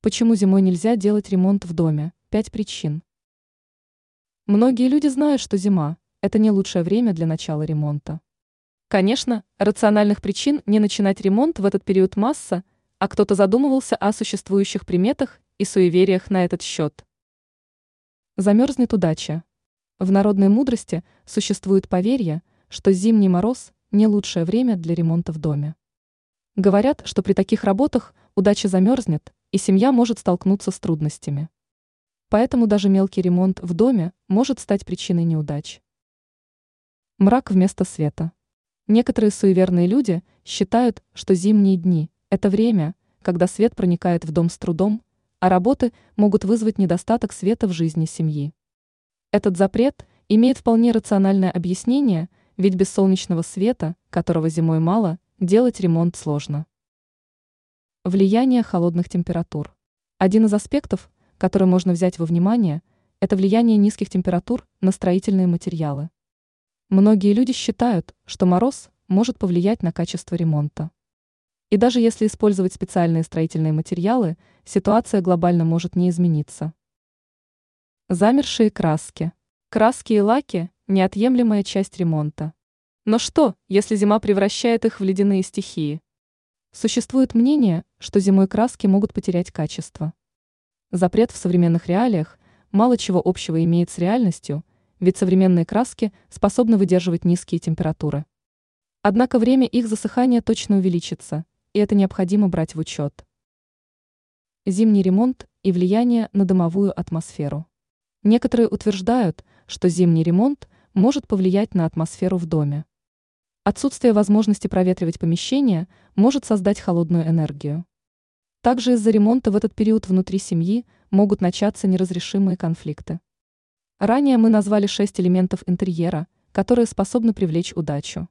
Почему зимой нельзя делать ремонт в доме? Пять причин. Многие люди знают, что зима – это не лучшее время для начала ремонта. Конечно, рациональных причин не начинать ремонт в этот период масса, а кто-то задумывался о существующих приметах и суевериях на этот счет. Замерзнет удача. В народной мудрости существует поверье, что зимний мороз – не лучшее время для ремонта в доме. Говорят, что при таких работах удача замерзнет, и семья может столкнуться с трудностями. Поэтому даже мелкий ремонт в доме может стать причиной неудач. Мрак вместо света. Некоторые суеверные люди считают, что зимние дни – это время, когда свет проникает в дом с трудом, а работы могут вызвать недостаток света в жизни семьи. Этот запрет имеет вполне рациональное объяснение, ведь без солнечного света, которого зимой мало, делать ремонт сложно. Влияние холодных температур. Один из аспектов, который можно взять во внимание, это влияние низких температур на строительные материалы. Многие люди считают, что мороз может повлиять на качество ремонта. И даже если использовать специальные строительные материалы, ситуация глобально может не измениться. Замершие краски. Краски и лаки – неотъемлемая часть ремонта. Но что, если зима превращает их в ледяные стихии? Существует мнение, что зимой краски могут потерять качество. Запрет в современных реалиях мало чего общего имеет с реальностью, ведь современные краски способны выдерживать низкие температуры. Однако время их засыхания точно увеличится, и это необходимо брать в учет. Зимний ремонт и влияние на домовую атмосферу. Некоторые утверждают, что зимний ремонт может повлиять на атмосферу в доме. Отсутствие возможности проветривать помещение может создать холодную энергию. Также из-за ремонта в этот период внутри семьи могут начаться неразрешимые конфликты. Ранее мы назвали шесть элементов интерьера, которые способны привлечь удачу.